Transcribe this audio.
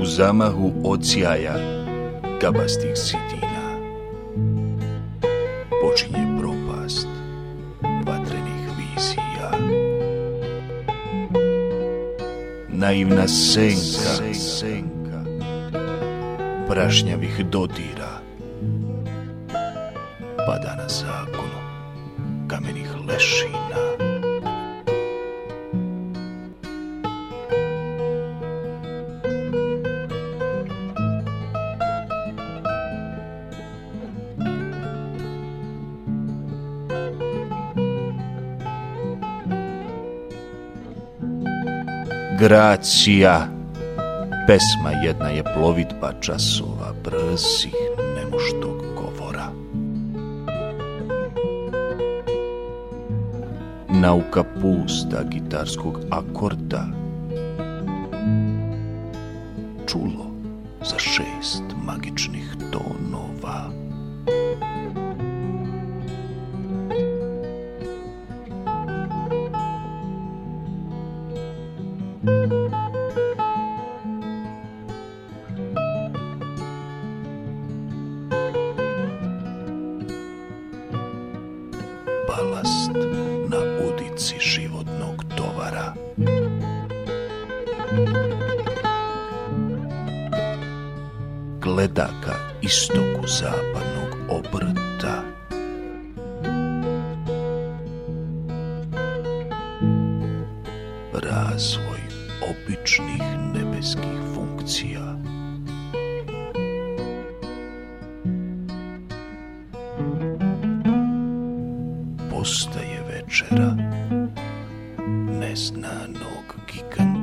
U zamahu od sjaja kabastih sitina počinje propast vatrenih vizija. Naivna senka, senka prašnjavih dodira pada na zakonu kamenih lešina. Gracija Pesma jedna je plovidba časova brzih nemuštog govora. Nauka pusta gitarskog akorda Čulo za šest magičnih tonova balast na udici životnog tovara. Gleda ka istoku zapadnog obrta. Razvoj običnih nebeskih funkcija. ostaje večera neznanog giganta.